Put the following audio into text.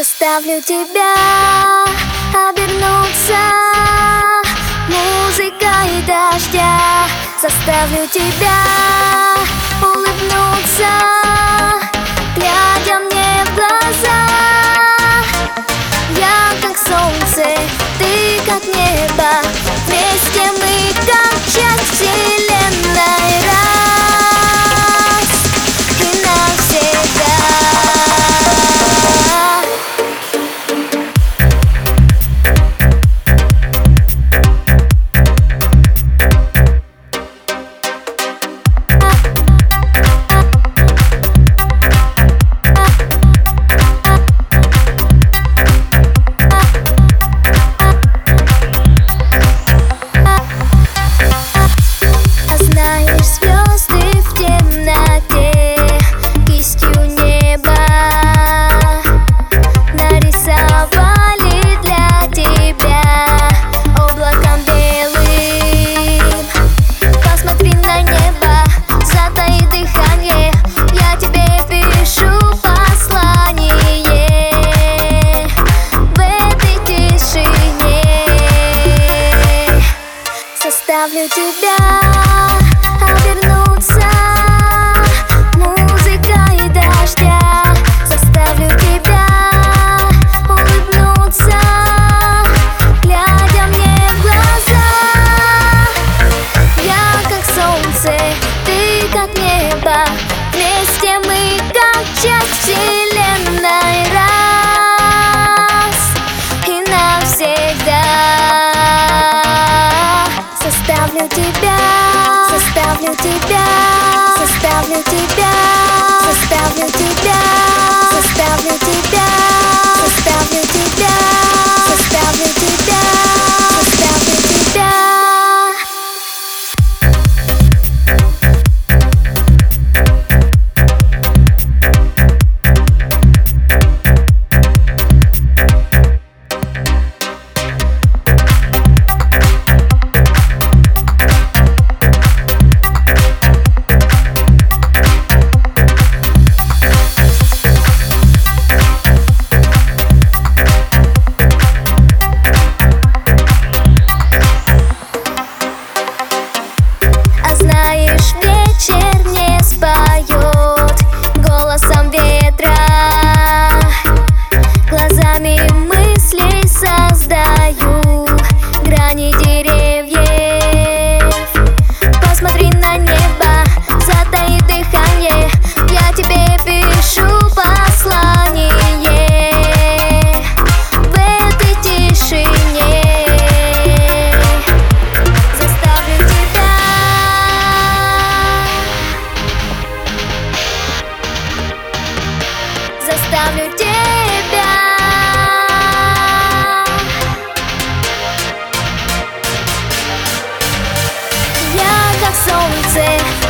заставлю тебя обернуться музыкой дождя, заставлю тебя улыбнуться. to die. Заставлю тебя, заставлю тебя, заставлю тебя, заставлю тебя, заставлю тебя. оставлю тебя. Я как солнце.